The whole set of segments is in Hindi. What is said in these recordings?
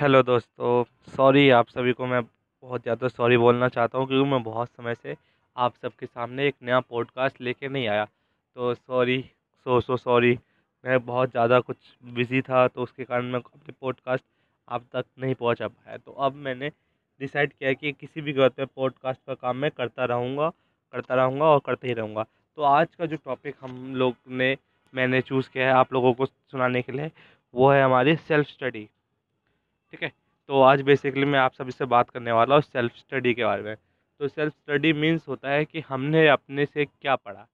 हेलो दोस्तों सॉरी आप सभी को मैं बहुत ज़्यादा सॉरी बोलना चाहता हूँ क्योंकि मैं बहुत समय से आप सबके सामने एक नया पॉडकास्ट लेके नहीं आया। तो सॉरी सो सो सॉरी मैं बहुत ज़्यादा कुछ बिज़ी था तो उसके कारण मैं अपने पॉडकास्ट आप तक नहीं पहुँचा पाया। तो अब मैंने डिसाइड किया कि किसी भी पे पॉडकास्ट का काम मैं करता रहूँगा करता रहूँगा और करते ही रहूँगा। तो आज का जो टॉपिक हम लोग ने मैंने चूज़ किया है आप लोगों को सुनाने के लिए, वो है हमारी सेल्फ स्टडी ठीक है? तो आज बेसिकली मैं आप सभी से बात करने वाला हूँ सेल्फ स्टडी के बारे में। तो सेल्फ स्टडी मीन्स होता है कि हमने अपने से क्या पढ़ा?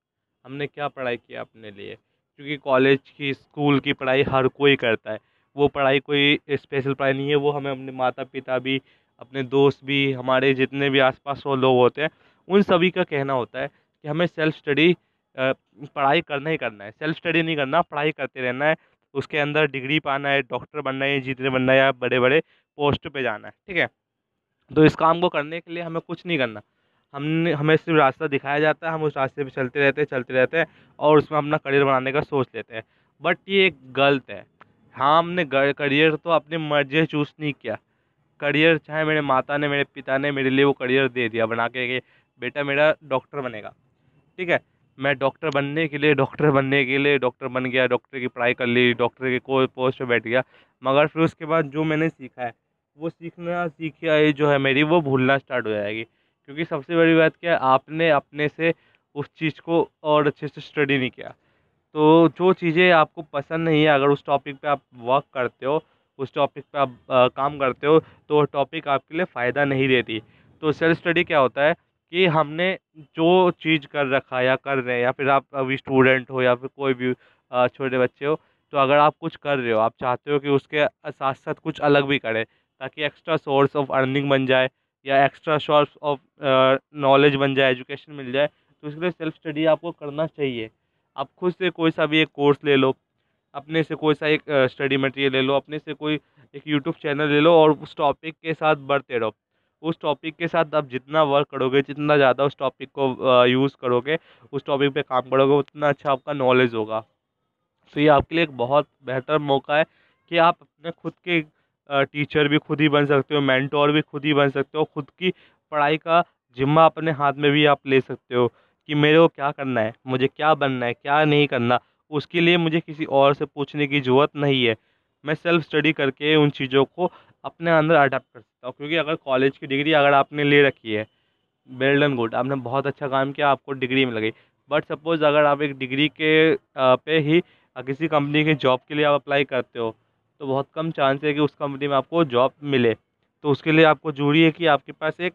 हमने क्या पढ़ाई किया अपने लिए? क्योंकि कॉलेज की स्कूल की पढ़ाई हर कोई करता है। वो पढ़ाई कोई स्पेशल पढ़ाई नहीं है, वो हमें अपने माता पिता भी, अपने दोस्त भी, हमारे जितने भी आसपास वो लोग होते हैं, उन सभी का कहना होता है कि हमें सेल्फ स्टडी पढ़ाई करना ही करना है। सेल्फ स्टडी नहीं करना, पढ़ाई करते रहना है। उसके अंदर डिग्री पाना है, डॉक्टर बनना है, इंजीनियर बनना है या बड़े बड़े पोस्ट पे जाना है, ठीक है? तो इस काम को करने के लिए हमें कुछ नहीं करना। हमने, हमें सिर्फ़ रास्ता दिखाया जाता है, हम उस रास्ते पे चलते रहते हैं, चलते रहते हैं और उसमें अपना करियर बनाने का सोच लेते हैं। बट ये गलत है। हाँ हमने करियर तो अपनी मर्ज़ी से चूज़ नहीं किया। करियर चाहे मेरे माता ने, मेरे पिता ने मेरे लिए वो करियर दे दिया बना के, बेटा मेरा डॉक्टर बनेगा। ठीक है? मैं डॉक्टर बनने के लिए डॉक्टर बनने के लिए डॉक्टर बन गया डॉक्टर की पढ़ाई कर ली डॉक्टर के कोई पोस्ट पे बैठ गया। मगर फिर उसके बाद जो मैंने सीखा है वो सीखना सीखा जो है मेरी वो भूलना स्टार्ट हो जाएगी। क्योंकि सबसे बड़ी बात क्या है आपने अपने से उस चीज़ को और अच्छे से स्टडी नहीं किया। तो जो चीज़ें आपको पसंद नहीं है अगर उस टॉपिक पे आप वर्क करते हो उस टॉपिक पे आप आ, काम करते हो तो वो टॉपिक आपके लिए फ़ायदा नहीं देती। तो सेल्फ स्टडी क्या होता है कि हमने जो चीज़ कर रखा या कर रहे हैं, या फिर आप अभी स्टूडेंट हो या फिर कोई भी छोटे बच्चे हो तो अगर आप कुछ कर रहे हो, आप चाहते हो कि उसके साथ साथ कुछ अलग भी करें, ताकि एक्स्ट्रा सोर्स ऑफ़ अर्निंग बन जाए या एक्स्ट्रा सोर्स ऑफ़ नॉलेज बन जाए एजुकेशन मिल जाए तो इसके लिए सेल्फ स्टडी आपको करना चाहिए। आप खुद से कोई सा भी एक कोर्स ले लो, अपने से कोई सा एक स्टडी मटेरियल ले लो, अपने से कोई एक यूट्यूब चैनल ले लो और उस टॉपिक के साथ बढ़ते रहो। उस टॉपिक के साथ आप जितना वर्क करोगे, जितना ज़्यादा उस टॉपिक को यूज़ करोगे, उस टॉपिक पे काम करोगे, उतना अच्छा आपका नॉलेज होगा। तो ये आपके लिए एक बहुत बेहतर मौका है कि आप अपने खुद के टीचर भी खुद ही बन सकते हो मैंटोर भी खुद ही बन सकते हो, खुद की पढ़ाई का जिम्मा अपने हाथ में भी आप ले सकते हो कि मेरे को क्या करना है, मुझे क्या बनना है, क्या नहीं करना, उसके लिए मुझे किसी और से पूछने की ज़रूरत नहीं है। मैं सेल्फ स्टडी करके उन चीज़ों को अपने अंदर अडेप्ट कर सकता हूँ क्योंकि अगर कॉलेज की डिग्री अगर आपने ले रखी है वेल गुड आपने बहुत अच्छा काम किया, आपको डिग्री मिल गई. बट सपोज़ अगर आप एक डिग्री के पे ही किसी कंपनी के जॉब के लिए आप अप्लाई करते हो तो बहुत कम चांस है कि उस कंपनी में आपको जॉब मिले. तो उसके लिए आपको ज़रूरी है कि आपके पास एक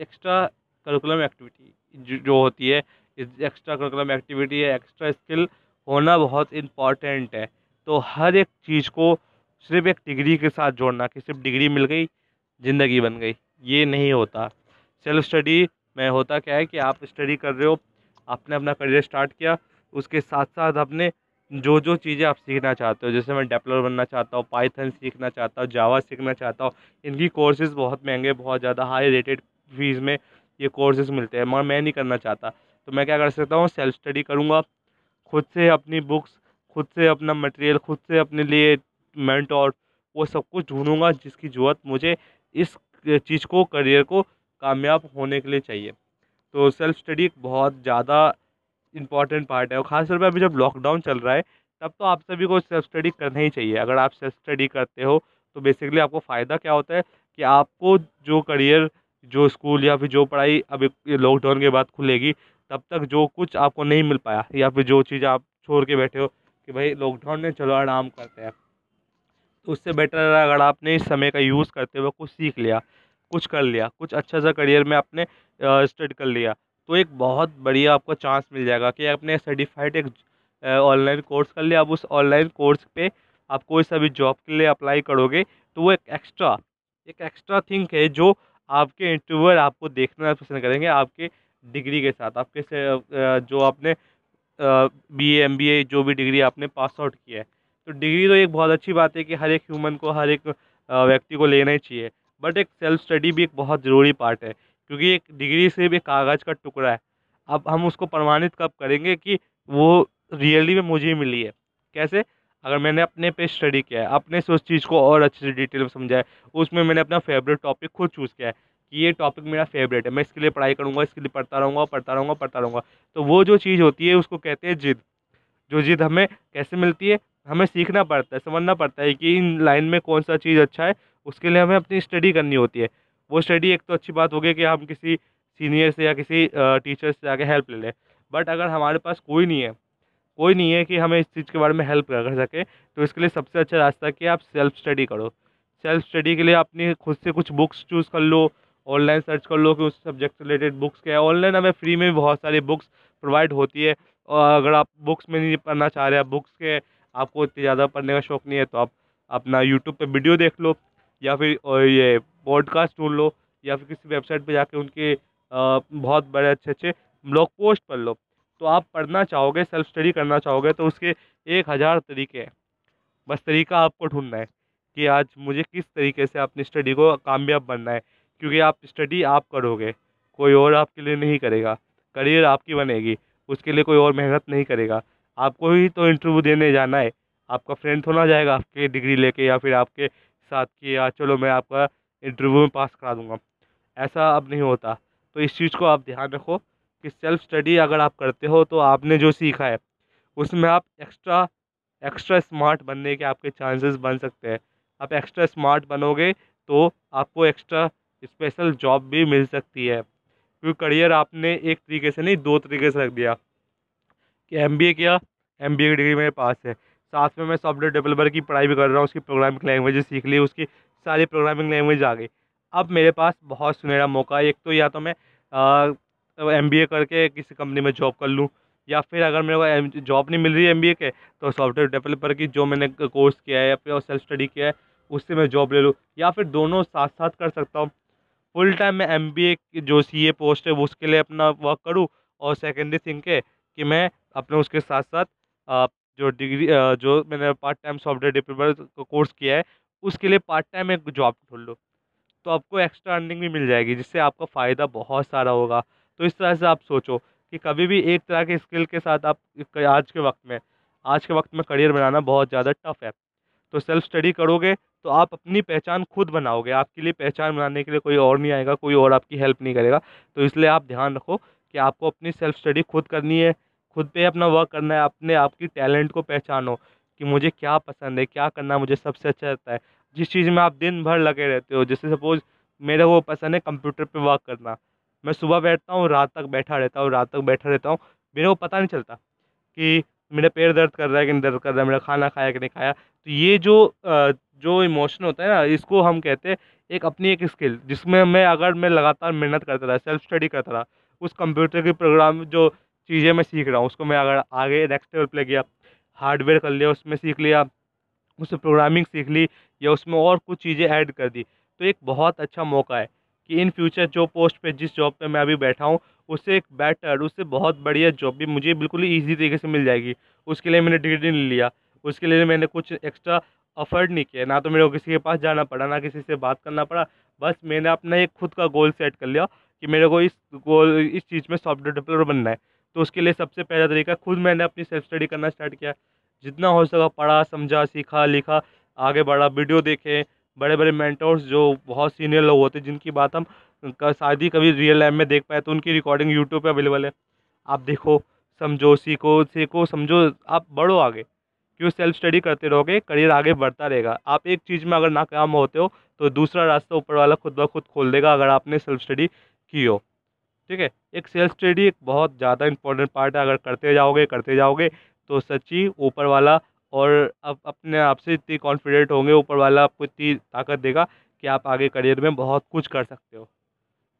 एक्स्ट्रा करिकुलम एक्टिविटी जो होती है एक्स्ट्रा करिकुलम एक्टिविटी है एक्स्ट्रा स्किल होना बहुत इंपॉर्टेंट है. तो हर एक चीज़ को सिर्फ़ एक डिग्री के साथ जोड़ना, कि सिर्फ़ डिग्री मिल गई ज़िंदगी बन गई। ये नहीं होता। सेल्फ स्टडी में होता क्या है कि आप स्टडी कर रहे हो, आपने अपना करियर स्टार्ट किया, उसके साथ साथ अपने जो जो चीज़ें आप सीखना चाहते हो, जैसे मैं डेवलपर बनना चाहता हूँ, पाइथन सीखना चाहता हूँ, जावा सीखना चाहता हूँ, इनकी कोर्सेज बहुत महँगे, बहुत ज़्यादा हाई रेटेड फ़ीस में ये कोर्सेज मिलते हैं, मगर मैं नहीं करना चाहता। तो मैं क्या कर सकता हूँ, सेल्फ स्टडी करूँगा, खुद से अपनी बुक्स, खुद से अपना मटेरियल, खुद से अपने लिए मेंटोर, वो सब कुछ ढूंढूँगा, जिसकी ज़रूरत मुझे इस चीज़ को करियर को कामयाब होने के लिए चाहिए। तो सेल्फ स्टडी एक बहुत ज़्यादा इंपॉर्टेंट पार्ट है और ख़ासतौर पर अभी जब लॉकडाउन चल रहा है, तब तो आप सभी को सेल्फ स्टडी करना ही चाहिए। अगर आप सेल्फ स्टडी करते हो तो बेसिकली आपको फ़ायदा क्या होता है कि आपको जो करियर, जो स्कूल या फिर जो पढ़ाई अभी लॉकडाउन के बाद खुलेगी, तब तक जो कुछ आपको नहीं मिल पाया या फिर जो चीज़ आप छोड़ के बैठे हो कि भाई लॉकडाउन में चलो आराम करते हैं। उससे बेटर अगर आपने इस समय का यूज़ करते हुए कुछ सीख लिया, कुछ कर लिया, कुछ अच्छा सा करियर में आपने स्टडी कर लिया तो एक बहुत बढ़िया आपको चांस मिल जाएगा कि आपने सर्टिफाइड एक ऑनलाइन कोर्स कर लिया। अब उस ऑनलाइन कोर्स पे आप कोई सा भी जॉब के लिए अप्लाई करोगे तो वो एक एक्स्ट्रा एक एक्स्ट्रा थिंग है जो आपके इंटरव्यूअर आपको देखना पसंद करेंगे आपके डिग्री के साथ। आपके से जो आपने बी एम बी ए जो भी डिग्री आपने पास आउट किया है। तो डिग्री तो एक बहुत अच्छी बात है कि हर एक ह्यूमन को, हर एक व्यक्ति को लेना ही चाहिए। बट एक सेल्फ स्टडी भी एक बहुत ज़रूरी पार्ट है, क्योंकि एक डिग्री सिर्फ़ एक कागज़ का टुकड़ा है। अब हम उसको प्रमाणित कब करेंगे कि वो रियली में मुझे मिली है? कैसे? अगर मैंने अपने पे स्टडी किया है, अपने से उस चीज़ को और अच्छे से डिटेल में समझा है, उसमें मैंने अपना फेवरेट टॉपिक खुद चूज़ किया है कि ये टॉपिक मेरा फेवरेट है। मैं इसके लिए पढ़ाई करूँगा, इसके लिए पढ़ता रहूँगा पढ़ता रहूँगा पढ़ता रहूँगा। तो वो जो चीज़ होती है, उसको कहते हैं जिद। जो जिद हमें कैसे मिलती है? हमें सीखना पड़ता है, समझना पड़ता है कि इन लाइन में कौन सा चीज़ अच्छा है, उसके लिए हमें अपनी स्टडी करनी होती है। वो स्टडी एक तो अच्छी बात होगी कि हम किसी सीनियर से या किसी टीचर से जाके हेल्प ले लें, बट अगर हमारे पास कोई नहीं है, कोई नहीं है कि हमें इस चीज़ के बारे में हेल्प कर सके तो इसके लिए सबसे अच्छा रास्ता कि आप सेल्फ स्टडी करो। सेल्फ स्टडी के लिए अपनी खुद से कुछ बुक्स चूज़ कर लो, ऑनलाइन सर्च कर लो कि उस सब्जेक्ट से रिलेटेड बुक्स क्या है। ऑनलाइन हमें फ्री में भी बहुत सारी बुक्स प्रोवाइड होती है, और अगर आप बुक्स में नहीं पढ़ना चाह रहे हैं बुक्स के आपको इतनी ज़्यादा पढ़ने का शौक़ नहीं है तो आप अपना यूट्यूब पर वीडियो देख लो, या फिर ये पॉडकास्ट ढूंढ लो, या फिर किसी वेबसाइट पर जाके उनके बहुत बड़े अच्छे अच्छे ब्लॉग पोस्ट पढ़ लो। तो आप पढ़ना चाहोगे सेल्फ स्टडी करना चाहोगे तो उसके एक हज़ार तरीके हैं। बस तरीका आपको ढूंढना है कि आज मुझे किस तरीके से अपनी स्टडी को कामयाब बनना है, क्योंकि आप स्टडी आप करोगे, कोई और आपके लिए नहीं करेगा। करियर आपकी बनेगी, उसके लिए कोई और मेहनत नहीं करेगा। आपको ही तो इंटरव्यू देने जाना है। आपका फ्रेंड थोड़ा जाएगा आपके डिग्री लेके या फिर आपके साथ कि या चलो मैं आपका इंटरव्यू में पास करा दूँगा। ऐसा अब नहीं होता। तो इस चीज़ को आप ध्यान रखो कि सेल्फ स्टडी अगर आप करते हो तो आपने जो सीखा है, उसमें आप एक्स्ट्रा एक्स्ट्रा स्मार्ट बनने के आपके चांसेस बन सकते हैं। आप एक्स्ट्रा स्मार्ट बनोगे तो आपको एक्स्ट्रा स्पेशल जॉब भी मिल सकती है। क्योंकि करियर आपने एक तरीके से नहीं, दो तरीके से रख दिया। कि एम किया एम की डिग्री मेरे पास है। साथ में मैं सॉफ्टवेयर डेवलपर की पढ़ाई भी कर रहा हूँ, उसकी प्रोग्रामिंग लैंग्वेज सीख ली, उसकी सारी प्रोग्रामिंग लैंग्वेज आ गई। अब मेरे पास बहुत सुनहरा मौका है, एक तो या तो मैं एम बी ए करके किसी कंपनी में जॉब कर लूँ, या फिर अगर मेरे को जॉब नहीं मिल रही है एमबीए के तो सॉफ्टवेयर डेवलपर की जो मैंने कोर्स किया है या फिर सेल्फ स्टडी किया है, उससे मैं जॉब ले लूँ। या फिर दोनों साथ साथ कर सकता हूँ। फुल टाइम मैं एम बी की जो सी ए पोस्ट है, उसके लिए अपना वर्क करूँ, और सेकेंडरी थिंग के कि मैं अपने उसके साथ साथ जो डिग्री जो मैंने part time software developer course किया है, उसके लिए पार्ट टाइम एक जॉब ढूंढ लो। तो आपको एक्स्ट्रा अर्निंग भी मिल जाएगी, जिससे आपका फ़ायदा बहुत सारा होगा। तो इस तरह से आप सोचो कि कभी भी एक तरह के स्किल के साथ आप आज के वक्त में, आज के वक्त में करियर बनाना बहुत ज़्यादा टफ है। तो सेल्फ स्टडी करोगे तो आप अपनी पहचान खुद बनाओगे। आपके लिए पहचान बनाने के लिए कोई और नहीं आएगा, कोई और आपकी हेल्प नहीं करेगा। तो इसलिए आप ध्यान रखो कि आपको अपनी सेल्फ स्टडी खुद करनी है। खुद पे अपना वर्क करना है, अपने आपकी टैलेंट को पहचानो कि मुझे क्या पसंद है, क्या करना मुझे सबसे अच्छा लगता है। जिस चीज़ में आप दिन भर लगे रहते हो, जैसे सपोज़ मेरे को पसंद है कंप्यूटर पे वर्क करना। मैं सुबह बैठता हूँ, रात तक बैठा रहता हूँ, रात तक बैठा रहता हूँ, मेरे को पता नहीं चलता कि मेरा पैर दर्द कर रहा है कि नहीं दर्द कर रहा है, मेरा खाना खाया कि नहीं खाया। तो ये जो जो इमोशन होता है ना, इसको हम कहते हैं एक अपनी एक स्किल जिसमें मैं अगर मैं लगातार मेहनत करता रहा सेल्फ स्टडी करता रहा, उस कंप्यूटर के प्रोग्राम जो चीज़ें मैं सीख रहा हूँ, उसको मैं अगर आगे नेक्स्ट लेवल पे गया हार्डवेयर कर लिया, उसमें सीख लिया, उसमें प्रोग्रामिंग सीख ली, या उसमें और कुछ चीज़ें ऐड कर दी तो एक बहुत अच्छा मौका है कि इन फ्यूचर जो पोस्ट पे, जिस जॉब पे मैं अभी बैठा हूँ, उससे एक बेटर उससे बहुत बढ़िया जॉब भी मुझे बिल्कुल ही ईजी तरीके से मिल जाएगी। उसके लिए मैंने डिग्री नहीं लिया, उसके लिए मैंने कुछ एक्स्ट्रा अफर्ट नहीं किया, ना तो मेरे को किसी के पास जाना पड़ा, ना किसी से बात करना पड़ा, बस मैंने अपना एक खुद का गोल सेट कर लिया कि मेरे को इस गोल इस चीज़ में सॉफ्टवेयर डेवलपर बनना है। तो उसके लिए सबसे पहला तरीका, खुद मैंने अपनी सेल्फ स्टडी करना स्टार्ट किया। जितना हो सका पढ़ा, समझा, सीखा, लिखा, आगे बढ़ा वीडियो देखे। बड़े बड़े मेंटोर्स जो बहुत सीनियर लोग होते हैं जिनकी बात हम शायद ही कभी रियल लाइफ में देख पाए तो उनकी रिकॉर्डिंग यूट्यूब पर अवेलेबल है। आप देखो, समझो, सीखो सीखो, समझो, आप बढ़ो आगे। क्यों सेल्फ स्टडी करते रहोगे करियर आगे बढ़ता रहेगा। आप एक चीज़ में अगर नाकाम होते हो तो दूसरा रास्ता ऊपर वाला खुद ब खुद खोल देगा, अगर आपने सेल्फ स्टडी की हो। ठीक है? एक सेल्फ स्टडी एक बहुत ज़्यादा इंपॉर्टेंट पार्ट है। अगर करते जाओगे करते जाओगे तो सच्ची ऊपर वाला और अब अपने आप से इतनी कॉन्फिडेंट होंगे, ऊपर वाला आपको इतनी ताकत देगा कि आप आगे करियर में बहुत कुछ कर सकते हो।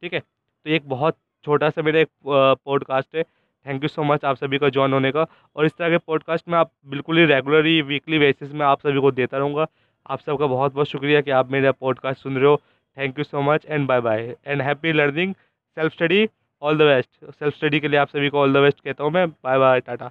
ठीक है? तो एक बहुत छोटा सा मेरा एक पॉडकास्ट है। थैंक यू सो मच आप सभी का ज्वाइन होने का। और इस तरह के पॉडकास्ट में आप बिल्कुल ही रेगुलरली वीकली बेसिस में आप सभी को देता रहूँगा। आप सबका बहुत बहुत शुक्रिया कि आप मेरा पॉडकास्ट सुन रहे हो। Thank you so much and bye bye and happy learning self study all the best self study के लिए आप सभी को ऑल द बेस्ट कहता हूँ मैं. Bye bye Tata